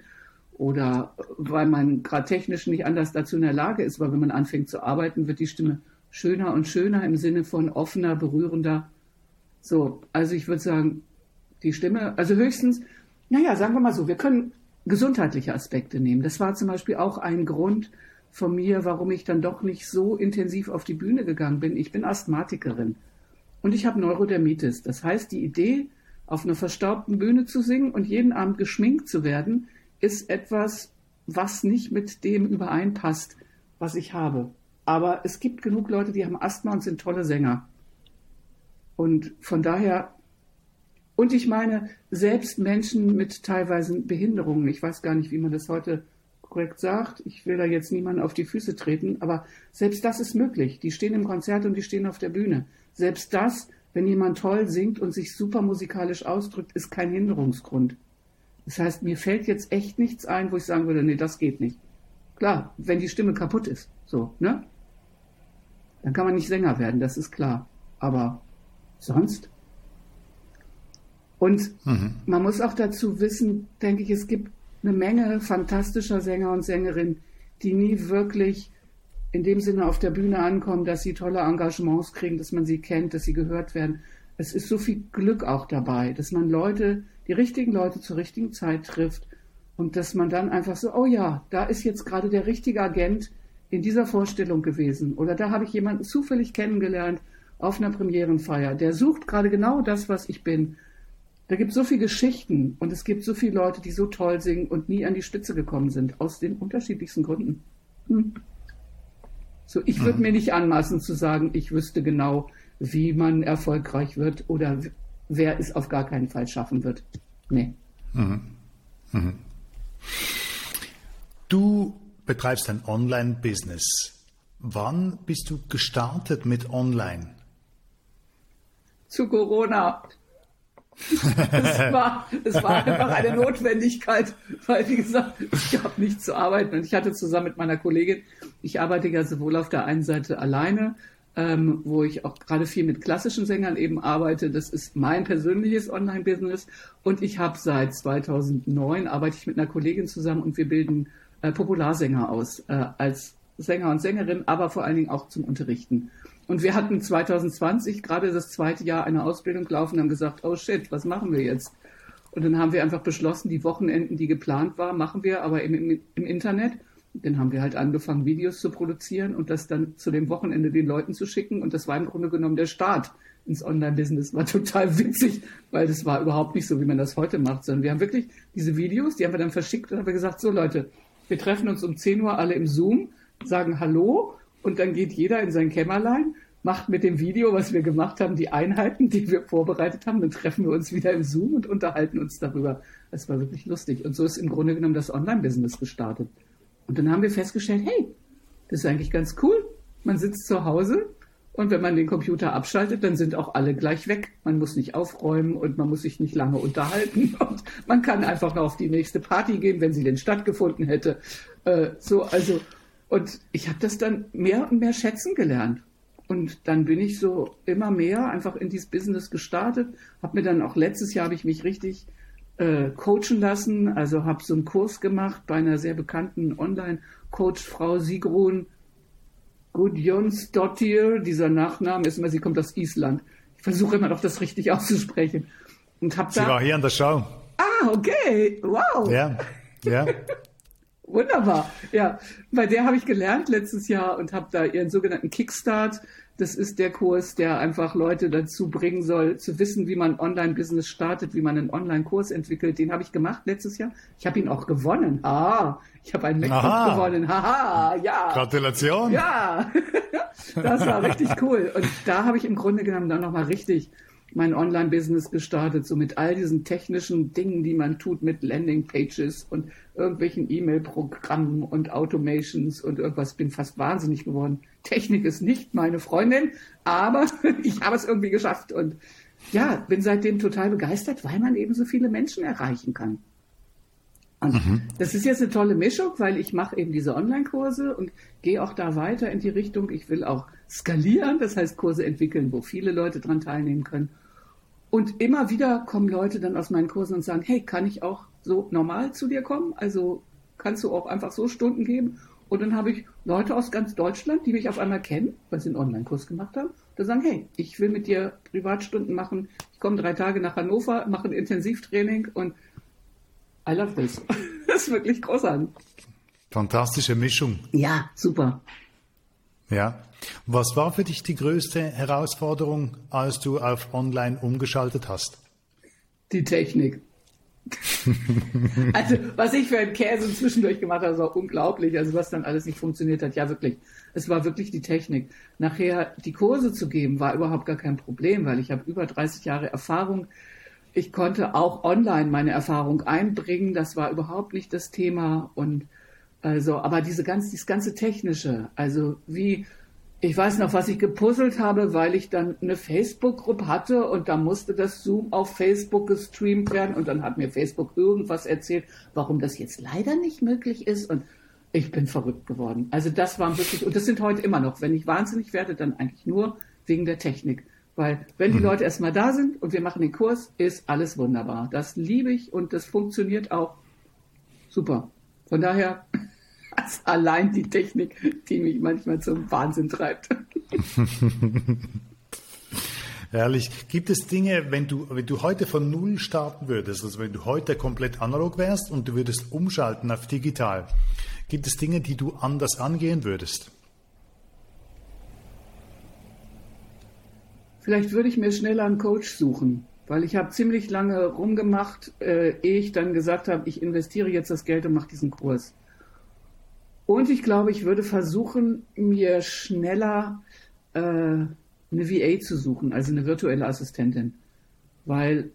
Speaker 3: Oder weil man gerade technisch nicht anders dazu in der Lage ist, weil wenn man anfängt zu arbeiten, wird die Stimme schöner und schöner im Sinne von offener, berührender. So, also ich würde sagen, die Stimme, also höchstens, naja, sagen wir mal so, wir können gesundheitliche Aspekte nehmen. Das war zum Beispiel auch ein Grund von mir, warum ich dann doch nicht so intensiv auf die Bühne gegangen bin. Ich bin Asthmatikerin und ich habe Neurodermitis. Das heißt, die Idee, auf einer verstaubten Bühne zu singen und jeden Abend geschminkt zu werden, ist etwas, was nicht mit dem übereinpasst, was ich habe. Aber es gibt genug Leute, die haben Asthma und sind tolle Sänger. Und von daher, und ich meine, selbst Menschen mit teilweise Behinderungen, ich weiß gar nicht, wie man das heute korrekt sagt, ich will da jetzt niemanden auf die Füße treten, aber selbst das ist möglich. Die stehen im Konzert und die stehen auf der Bühne. Selbst das, wenn jemand toll singt und sich super musikalisch ausdrückt, ist kein Hinderungsgrund. Das heißt, mir fällt jetzt echt nichts ein, wo ich sagen würde, nee, das geht nicht. Klar, wenn die Stimme kaputt ist, so, ne? Dann kann man nicht Sänger werden, das ist klar. Aber sonst? Und mhm. man muss auch dazu wissen, denke ich, es gibt eine Menge fantastischer Sänger und Sängerinnen, die nie wirklich in dem Sinne auf der Bühne ankommen, dass sie tolle Engagements kriegen, dass man sie kennt, dass sie gehört werden. Es ist so viel Glück auch dabei, dass man Leute, die richtigen Leute zur richtigen Zeit trifft und dass man dann einfach so, oh ja, da ist jetzt gerade der richtige Agent in dieser Vorstellung gewesen oder da habe ich jemanden zufällig kennengelernt auf einer Premierenfeier, der sucht gerade genau das, was ich bin. Da gibt es so viele Geschichten und es gibt so viele Leute, die so toll singen und nie an die Spitze gekommen sind, aus den unterschiedlichsten Gründen. Hm. So, ich würde mhm. mir nicht anmaßen zu sagen, ich wüsste genau, wie man erfolgreich wird oder wer es auf gar keinen Fall schaffen wird. Nee. Mhm. Mhm.
Speaker 2: Du betreibst ein Online-Business. Wann bist du gestartet mit Online?
Speaker 3: Zu Corona. Es, war, es war einfach eine Notwendigkeit, weil, wie gesagt, ich gab nichts zu arbeiten. Und ich hatte zusammen mit meiner Kollegin, ich arbeite ja sowohl auf der einen Seite alleine, ähm, wo ich auch gerade viel mit klassischen Sängern eben arbeite. Das ist mein persönliches Online-Business. Und ich habe seit 2009 arbeite ich mit einer Kollegin zusammen und wir bilden äh, Popularsänger aus äh, als Sänger und Sängerin, aber vor allen Dingen auch zum Unterrichten. Und wir hatten 2020 gerade das zweite Jahr eine Ausbildung laufen haben gesagt, oh shit, was machen wir jetzt? Und dann haben wir einfach beschlossen, die Wochenenden, die geplant waren, machen wir aber im, im, im Internet. Dann haben wir halt angefangen, Videos zu produzieren und das dann zu dem Wochenende den Leuten zu schicken. Und das war im Grunde genommen der Start ins Online-Business. War total witzig, weil das war überhaupt nicht so, wie man das heute macht, sondern wir haben wirklich diese Videos, die haben wir dann verschickt und haben gesagt, so Leute, wir treffen uns um 10 Uhr alle im Zoom, sagen Hallo und dann geht jeder in sein Kämmerlein, macht mit dem Video, was wir gemacht haben, die Einheiten, die wir vorbereitet haben. Dann treffen wir uns wieder im Zoom und unterhalten uns darüber. Es war wirklich lustig. Und so ist im Grunde genommen das Online-Business gestartet. Und dann haben wir festgestellt, hey, das ist eigentlich ganz cool. Man sitzt zu Hause und wenn man den Computer abschaltet, dann sind auch alle gleich weg. Man muss nicht aufräumen und man muss sich nicht lange unterhalten. Und man kann einfach noch auf die nächste Party gehen, wenn sie denn stattgefunden hätte. Äh, so, also und ich habe das dann mehr und mehr schätzen gelernt. Und dann bin ich so immer mehr einfach in dieses Business gestartet. Habe mir dann auch letztes Jahr habe ich mich richtig äh, coachen lassen. Also habe so einen Kurs gemacht bei einer sehr bekannten Online-Coach, Frau Sigrun Gudjonsdottir. Dieser Nachname ist immer, sie kommt aus Island. Ich versuche immer noch das richtig auszusprechen.
Speaker 2: Und hab sie da, war hier an der Show.
Speaker 3: Ah, okay. Wow.
Speaker 2: Ja, ja.
Speaker 3: Wunderbar. Ja, bei der habe ich gelernt letztes Jahr und habe da ihren sogenannten Kickstart. Das ist der Kurs, der einfach Leute dazu bringen soll, zu wissen, wie man Online-Business startet, wie man einen Online-Kurs entwickelt. Den habe ich gemacht letztes Jahr. Ich habe ihn auch gewonnen. Ah, ich habe einen MacBook Aha. gewonnen. Haha, ja.
Speaker 2: Gratulation.
Speaker 3: Ja, das war richtig cool. Und da habe ich im Grunde genommen dann nochmal richtig mein Online-Business gestartet, so mit all diesen technischen Dingen, die man tut, mit Landing-Pages und irgendwelchen E-Mail-Programmen und Automations und irgendwas. Bin fast wahnsinnig geworden. Technik ist nicht meine Freundin, aber ich habe es irgendwie geschafft und ja, bin seitdem total begeistert, weil man eben so viele Menschen erreichen kann. Und mhm. das ist jetzt eine tolle Mischung, weil ich mache eben diese Online-Kurse und gehe auch da weiter in die Richtung. Ich will auch skalieren, das heißt Kurse entwickeln, wo viele Leute dran teilnehmen können. Und immer wieder kommen Leute dann aus meinen Kursen und sagen, hey, kann ich auch so normal zu dir kommen? Also kannst du auch einfach so Stunden geben? Und dann habe ich Leute aus ganz Deutschland, die mich auf einmal kennen, weil sie einen Online-Kurs gemacht haben, da sagen, hey, ich will mit dir Privatstunden machen. Ich komme drei Tage nach Hannover, mache ein Intensivtraining und I love this. das ist wirklich großartig.
Speaker 2: Fantastische Mischung.
Speaker 3: Ja, super.
Speaker 2: Ja. Was war für dich die größte Herausforderung, als du auf Online umgeschaltet hast?
Speaker 3: Die Technik. also, was ich für einen Käse zwischendurch gemacht habe, war unglaublich. Also, was dann alles nicht funktioniert hat. Ja, wirklich. Es war wirklich die Technik. Nachher die Kurse zu geben, war überhaupt gar kein Problem, weil ich habe über 30 Jahre Erfahrung. Ich konnte auch online meine Erfahrung einbringen. Das war überhaupt nicht das Thema. Und also, aber diese ganze, dieses ganze Technische, also wie ich weiß noch, was ich gepuzzelt habe, weil ich dann eine Facebook-Gruppe hatte und da musste das Zoom auf Facebook gestreamt werden und dann hat mir Facebook irgendwas erzählt, warum das jetzt leider nicht möglich ist und ich bin verrückt geworden. Also das war wirklich, und das sind heute immer noch, wenn ich wahnsinnig werde, dann eigentlich nur wegen der Technik. Weil wenn die mhm. Leute erstmal da sind und wir machen den Kurs, ist alles wunderbar. Das liebe ich und das funktioniert auch super. Von daher als allein die Technik, die mich manchmal zum Wahnsinn treibt.
Speaker 2: Herrlich. Gibt es Dinge, wenn du, wenn du heute von Null starten würdest, also wenn du heute komplett analog wärst und du würdest umschalten auf digital, gibt es Dinge, die du anders angehen würdest?
Speaker 3: Vielleicht würde ich mir schneller einen Coach suchen, weil ich habe ziemlich lange rumgemacht, äh, ehe ich dann gesagt habe, ich investiere jetzt das Geld und mache diesen Kurs. Und ich glaube, ich würde versuchen, mir schneller äh, eine VA zu suchen, also eine virtuelle Assistentin. Weil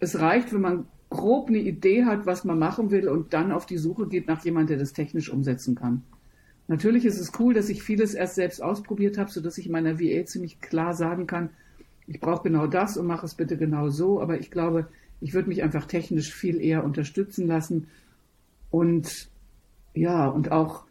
Speaker 3: es reicht, wenn man grob eine Idee hat, was man machen will und dann auf die Suche geht nach jemand, der das technisch umsetzen kann. Natürlich ist es cool, dass ich vieles erst selbst ausprobiert habe, sodass ich meiner VA ziemlich klar sagen kann, ich brauche genau das und mache es bitte genau so. Aber ich glaube, ich würde mich einfach technisch viel eher unterstützen lassen und ja, und auch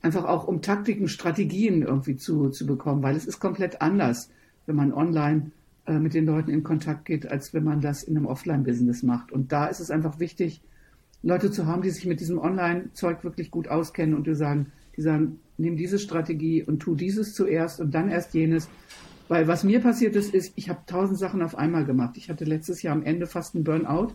Speaker 3: einfach auch um Taktiken, Strategien irgendwie zu, zu bekommen, weil es ist komplett anders, wenn man online äh, mit den Leuten in Kontakt geht, als wenn man das in einem Offline-Business macht. Und da ist es einfach wichtig, Leute zu haben, die sich mit diesem Online-Zeug wirklich gut auskennen und die sagen, die sagen, nimm diese Strategie und tu dieses zuerst und dann erst jenes. Weil was mir passiert ist, ist, ich habe tausend Sachen auf einmal gemacht. Ich hatte letztes Jahr am Ende fast einen Burnout,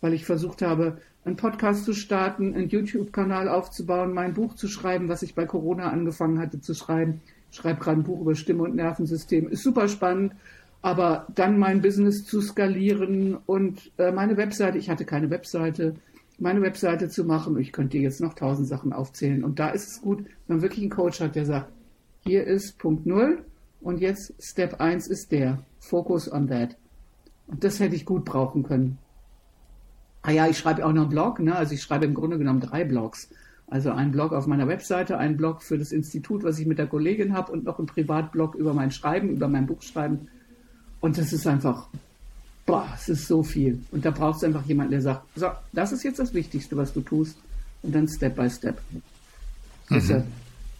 Speaker 3: weil ich versucht habe, einen Podcast zu starten, einen YouTube-Kanal aufzubauen, mein Buch zu schreiben, was ich bei Corona angefangen hatte zu schreiben. Ich schreibe gerade ein Buch über Stimme- und Nervensystem. Ist super spannend. Aber dann mein Business zu skalieren und äh, meine Webseite, ich hatte keine Webseite, meine Webseite zu machen. Ich könnte jetzt noch tausend Sachen aufzählen. Und da ist es gut, wenn man wirklich einen Coach hat, der sagt, hier ist Punkt Null und jetzt Step 1 ist der. Focus on that. Und das hätte ich gut brauchen können. Ah ja, ich schreibe auch noch einen Blog, ne? Also ich schreibe im Grunde genommen drei Blogs. Also einen Blog auf meiner Webseite, einen Blog für das Institut, was ich mit der Kollegin habe und noch einen Privatblog über mein Schreiben, über mein Buchschreiben. Und das ist einfach, boah, es ist so viel. Und da braucht es einfach jemanden, der sagt, so, das ist jetzt das Wichtigste, was du tust. Und dann Step by Step. Mhm.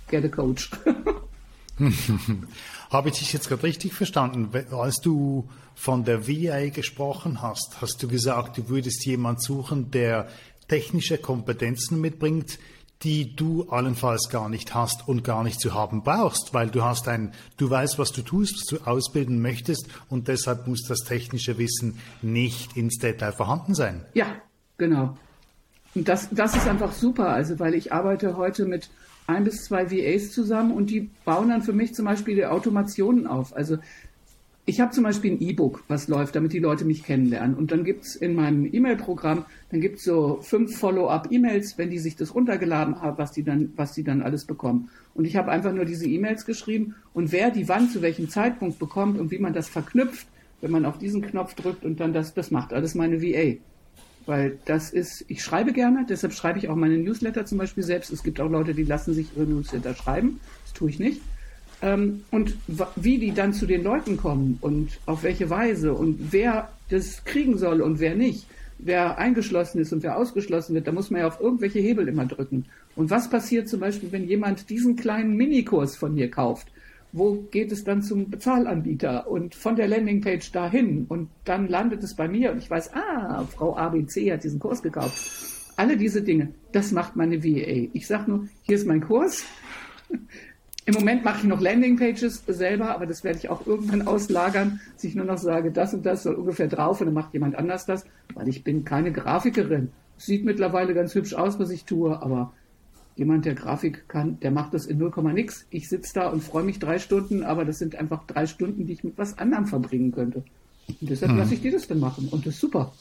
Speaker 3: Get a coach.
Speaker 2: Habe ich dich jetzt gerade richtig verstanden? Als du von der VA gesprochen hast, hast du gesagt, du würdest jemand suchen, der technische Kompetenzen mitbringt, die du allenfalls gar nicht hast und gar nicht zu haben brauchst, weil du hast ein, du weißt, was du tust, was du ausbilden möchtest und deshalb muss das technische Wissen nicht ins Detail vorhanden sein.
Speaker 3: Ja, genau. Und das, das ist einfach super, also weil ich arbeite heute mit ein bis zwei VAs zusammen und die bauen dann für mich zum Beispiel die Automationen auf. Also ich habe zum Beispiel ein E-Book, was läuft, damit die Leute mich kennenlernen. Und dann gibt's in meinem E-Mail-Programm, dann gibt's so fünf Follow-up-E-Mails, wenn die sich das runtergeladen haben, was die dann, was die dann alles bekommen. Und ich habe einfach nur diese E-Mails geschrieben und wer die wann zu welchem Zeitpunkt bekommt und wie man das verknüpft, wenn man auf diesen Knopf drückt und dann das, das macht alles meine VA. Weil das ist, ich schreibe gerne, deshalb schreibe ich auch meine Newsletter zum Beispiel selbst. Es gibt auch Leute, die lassen sich ihre Newsletter schreiben. Das tue ich nicht. Ähm, und wie die dann zu den Leuten kommen und auf welche Weise und wer das kriegen soll und wer nicht, wer eingeschlossen ist und wer ausgeschlossen wird, da muss man ja auf irgendwelche Hebel immer drücken. Und was passiert zum Beispiel, wenn jemand diesen kleinen Minikurs von mir kauft? Wo geht es dann zum Bezahlanbieter und von der Landingpage dahin und dann landet es bei mir und ich weiß, ah, Frau ABC hat diesen Kurs gekauft. Alle diese Dinge, das macht meine VA. Ich sage nur, hier ist mein Kurs. Im Moment mache ich noch Landingpages selber, aber das werde ich auch irgendwann auslagern, dass ich nur noch sage, das und das soll ungefähr drauf und dann macht jemand anders das, weil ich bin keine Grafikerin. Sieht mittlerweile ganz hübsch aus, was ich tue, aber jemand, der Grafik kann, der macht das in 0, nix. Ich sitze da und freue mich drei Stunden, aber das sind einfach drei Stunden, die ich mit was anderem verbringen könnte. Und deshalb hm. lasse ich die das dann machen. Und das ist super.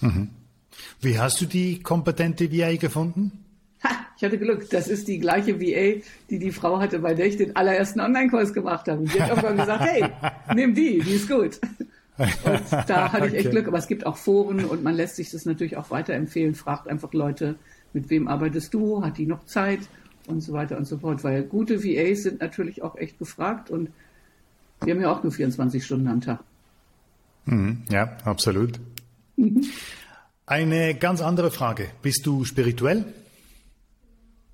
Speaker 2: Mhm. Wie hast du die kompetente VA gefunden?
Speaker 3: Ha, ich hatte Glück. Das ist die gleiche VA, die die Frau hatte, bei der ich den allerersten Online-Kurs gemacht habe. Und die hat irgendwann gesagt, hey, nimm die, die ist gut. Und da hatte ich echt okay. Glück. Aber es gibt auch Foren und man lässt sich das natürlich auch weiterempfehlen. Fragt einfach Leute, mit wem arbeitest du? Hat die noch Zeit? Und so weiter und so fort. Weil gute VAs sind natürlich auch echt gefragt und wir haben ja auch nur 24 Stunden am Tag.
Speaker 2: Mhm, ja, absolut. Eine ganz andere Frage. Bist du spirituell?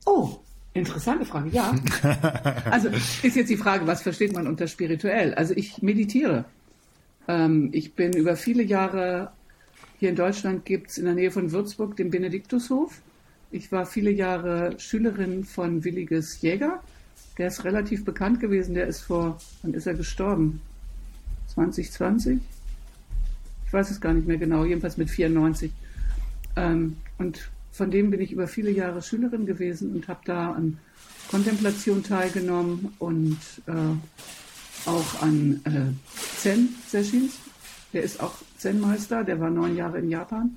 Speaker 3: Oh, interessante Frage, ja. also ist jetzt die Frage, was versteht man unter spirituell? Also ich meditiere. Ähm, ich bin über viele Jahre, hier in Deutschland gibt es in der Nähe von Würzburg den Benediktushof. Ich war viele Jahre Schülerin von Williges Jäger. Der ist relativ bekannt gewesen. Der ist vor, wann ist er gestorben? 2020? Ich weiß es gar nicht mehr genau, jedenfalls mit 94. Ähm, und von dem bin ich über viele Jahre Schülerin gewesen und habe da an Kontemplation teilgenommen und äh, auch an äh, Zen-Sessions. Der ist auch Zen-Meister, der war neun Jahre in Japan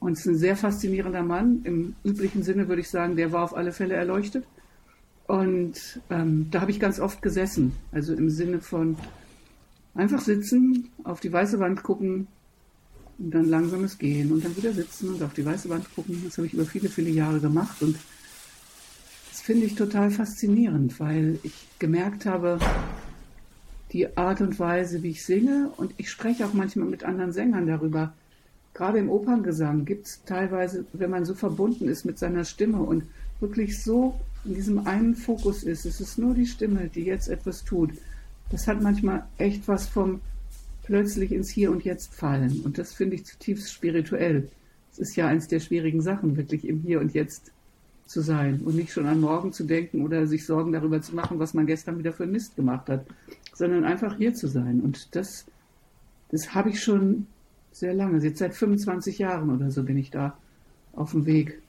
Speaker 3: und ist ein sehr faszinierender Mann. Im üblichen Sinne würde ich sagen, der war auf alle Fälle erleuchtet. Und ähm, da habe ich ganz oft gesessen, also im Sinne von einfach sitzen, auf die weiße Wand gucken, und dann langsames Gehen und dann wieder sitzen und auf die weiße Wand gucken. Das habe ich über viele, viele Jahre gemacht und das finde ich total faszinierend, weil ich gemerkt habe, die Art und Weise, wie ich singe und ich spreche auch manchmal mit anderen Sängern darüber. Gerade im Operngesang gibt es teilweise, wenn man so verbunden ist mit seiner Stimme und wirklich so in diesem einen Fokus ist, es ist nur die Stimme, die jetzt etwas tut. Das hat manchmal echt was vom plötzlich ins Hier und Jetzt fallen. Und das finde ich zutiefst spirituell. Es ist ja eins der schwierigen Sachen, wirklich im Hier und Jetzt zu sein und nicht schon an morgen zu denken oder sich Sorgen darüber zu machen, was man gestern wieder für Mist gemacht hat, sondern einfach hier zu sein. Und das, das habe ich schon sehr lange, jetzt seit 25 Jahren oder so bin ich da auf dem Weg.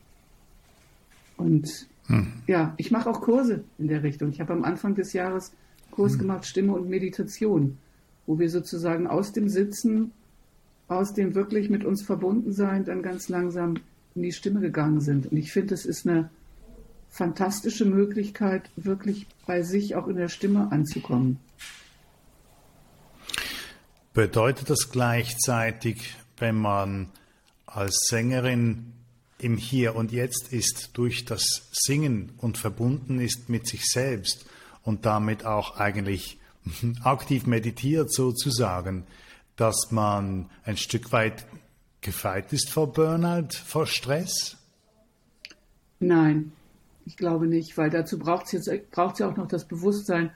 Speaker 3: Und hm. ja, ich mache auch Kurse in der Richtung. Ich habe am Anfang des Jahres Kurs hm. gemacht, Stimme und Meditation wo wir sozusagen aus dem Sitzen, aus dem wirklich mit uns verbunden sein, dann ganz langsam in die Stimme gegangen sind. Und ich finde, es ist eine fantastische Möglichkeit, wirklich bei sich auch in der Stimme anzukommen.
Speaker 2: Bedeutet das gleichzeitig, wenn man als Sängerin im Hier und Jetzt ist, durch das Singen und verbunden ist mit sich selbst und damit auch eigentlich aktiv meditiert sozusagen, dass man ein Stück weit gefeit ist vor Burnout, vor Stress?
Speaker 3: Nein, ich glaube nicht, weil dazu braucht es ja auch noch das Bewusstsein,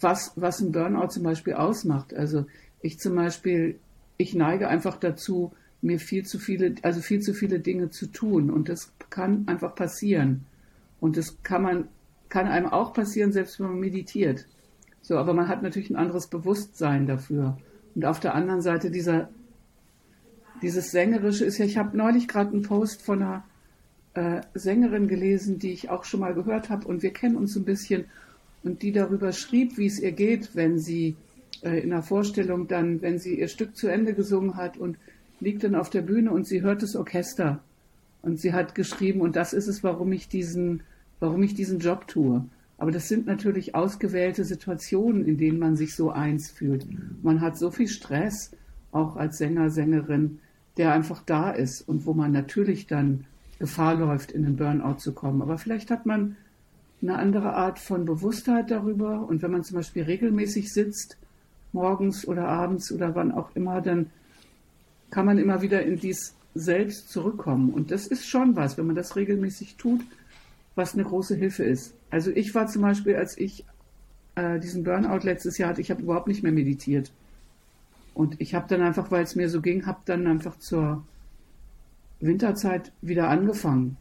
Speaker 3: was, was ein Burnout zum Beispiel ausmacht. Also ich zum Beispiel, ich neige einfach dazu, mir viel zu viele, also viel zu viele Dinge zu tun. Und das kann einfach passieren. Und das kann man, kann einem auch passieren, selbst wenn man meditiert. So, aber man hat natürlich ein anderes Bewusstsein dafür. Und auf der anderen Seite dieser, dieses Sängerische ist ja, ich habe neulich gerade einen Post von einer äh, Sängerin gelesen, die ich auch schon mal gehört habe und wir kennen uns ein bisschen und die darüber schrieb, wie es ihr geht, wenn sie äh, in der Vorstellung dann, wenn sie ihr Stück zu Ende gesungen hat und liegt dann auf der Bühne und sie hört das Orchester und sie hat geschrieben und das ist es, warum ich diesen, warum ich diesen Job tue. Aber das sind natürlich ausgewählte Situationen, in denen man sich so eins fühlt. Man hat so viel Stress, auch als Sänger, Sängerin, der einfach da ist und wo man natürlich dann Gefahr läuft, in den Burnout zu kommen. Aber vielleicht hat man eine andere Art von Bewusstheit darüber. Und wenn man zum Beispiel regelmäßig sitzt, morgens oder abends oder wann auch immer, dann kann man immer wieder in dies selbst zurückkommen. Und das ist schon was, wenn man das regelmäßig tut, was eine große Hilfe ist. Also ich war zum Beispiel, als ich äh, diesen Burnout letztes Jahr hatte, ich habe überhaupt nicht mehr meditiert. Und ich habe dann einfach, weil es mir so ging, habe dann einfach zur Winterzeit wieder angefangen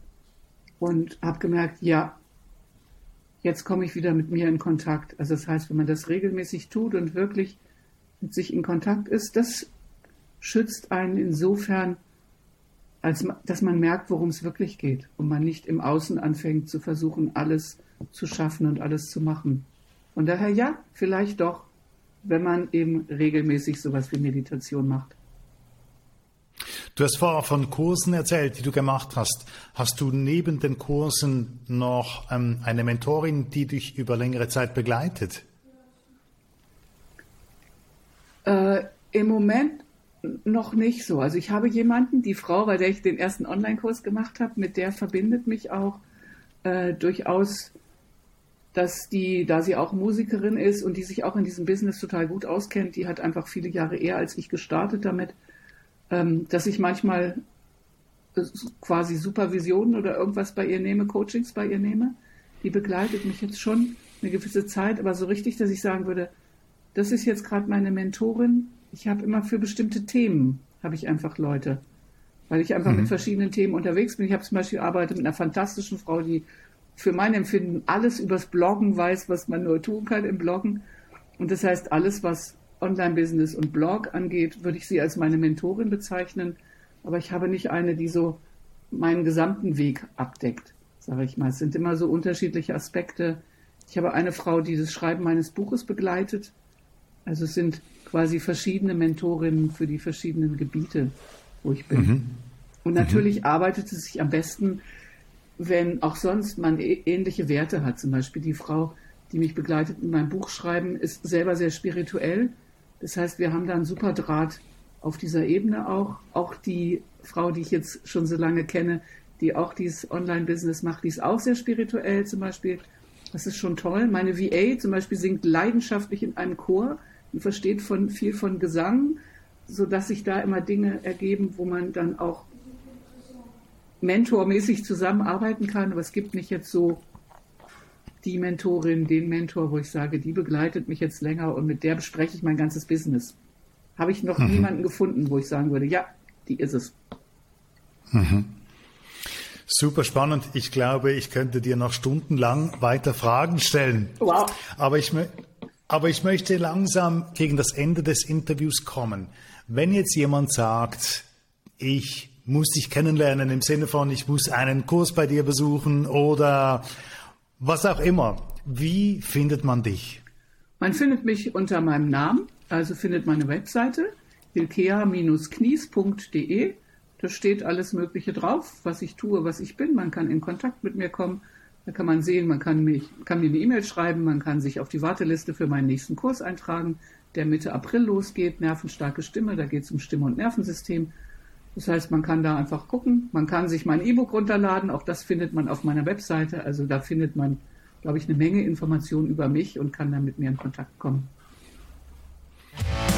Speaker 3: und habe gemerkt, ja, jetzt komme ich wieder mit mir in Kontakt. Also das heißt, wenn man das regelmäßig tut und wirklich mit sich in Kontakt ist, das schützt einen insofern als dass man merkt, worum es wirklich geht und man nicht im Außen anfängt zu versuchen, alles zu schaffen und alles zu machen. Von daher ja, vielleicht doch, wenn man eben regelmäßig sowas wie Meditation macht.
Speaker 2: Du hast vorher von Kursen erzählt, die du gemacht hast. Hast du neben den Kursen noch ähm, eine Mentorin, die dich über längere Zeit begleitet?
Speaker 3: Äh, Im Moment noch nicht so. Also ich habe jemanden, die Frau, bei der ich den ersten Online-Kurs gemacht habe, mit der verbindet mich auch äh, durchaus, dass die, da sie auch Musikerin ist und die sich auch in diesem Business total gut auskennt, die hat einfach viele Jahre eher als ich gestartet damit ähm, dass ich manchmal äh, quasi Supervisionen oder irgendwas bei ihr nehme, Coachings bei ihr nehme. Die begleitet mich jetzt schon eine gewisse Zeit, aber so richtig, dass ich sagen würde, das ist jetzt gerade meine Mentorin. Ich habe immer für bestimmte Themen, habe ich einfach Leute, weil ich einfach mhm. mit verschiedenen Themen unterwegs bin. Ich habe zum Beispiel arbeite mit einer fantastischen Frau, die für mein Empfinden alles übers Bloggen weiß, was man nur tun kann im Bloggen. Und das heißt, alles, was Online-Business und Blog angeht, würde ich sie als meine Mentorin bezeichnen. Aber ich habe nicht eine, die so meinen gesamten Weg abdeckt, sage ich mal. Es sind immer so unterschiedliche Aspekte. Ich habe eine Frau, die das Schreiben meines Buches begleitet. Also es sind quasi verschiedene Mentorinnen für die verschiedenen Gebiete, wo ich bin. Mhm. Und natürlich mhm. arbeitet es sich am besten, wenn auch sonst man ähnliche Werte hat. Zum Beispiel die Frau, die mich begleitet in meinem Buchschreiben, ist selber sehr spirituell das heißt, wir haben da einen super Draht auf dieser Ebene auch. Auch die Frau, die ich jetzt schon so lange kenne, die auch dieses Online-Business macht, die ist auch sehr spirituell zum Beispiel. Das ist schon toll. Meine VA zum Beispiel singt leidenschaftlich in einem Chor und versteht von, viel von Gesang, sodass sich da immer Dinge ergeben, wo man dann auch mentormäßig zusammenarbeiten kann. Aber es gibt nicht jetzt so die Mentorin, den Mentor, wo ich sage, die begleitet mich jetzt länger und mit der bespreche ich mein ganzes Business. Habe ich noch mhm. niemanden gefunden, wo ich sagen würde, ja, die ist es.
Speaker 2: Mhm. Super spannend. Ich glaube, ich könnte dir noch stundenlang weiter Fragen stellen. Wow. Aber ich, aber ich möchte langsam gegen das Ende des Interviews kommen. Wenn jetzt jemand sagt, ich muss dich kennenlernen im Sinne von, ich muss einen Kurs bei dir besuchen oder was auch immer. Wie findet man dich?
Speaker 3: Man findet mich unter meinem Namen, also findet meine Webseite hilkea-knies.de. Da steht alles Mögliche drauf, was ich tue, was ich bin. Man kann in Kontakt mit mir kommen. Da kann man sehen, man kann, mich, kann mir eine E-Mail schreiben, man kann sich auf die Warteliste für meinen nächsten Kurs eintragen, der Mitte April losgeht. Nervenstarke Stimme, da geht es um Stimme und Nervensystem. Das heißt, man kann da einfach gucken. Man kann sich mein E-Book runterladen. Auch das findet man auf meiner Webseite. Also da findet man, glaube ich, eine Menge Informationen über mich und kann dann mit mir in Kontakt kommen.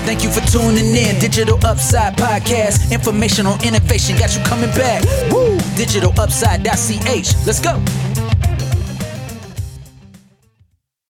Speaker 3: Thank you for tuning in. Digital Upside Podcast. Information on innovation got you coming back. Woo! DigitalUpside.ch. Let's go.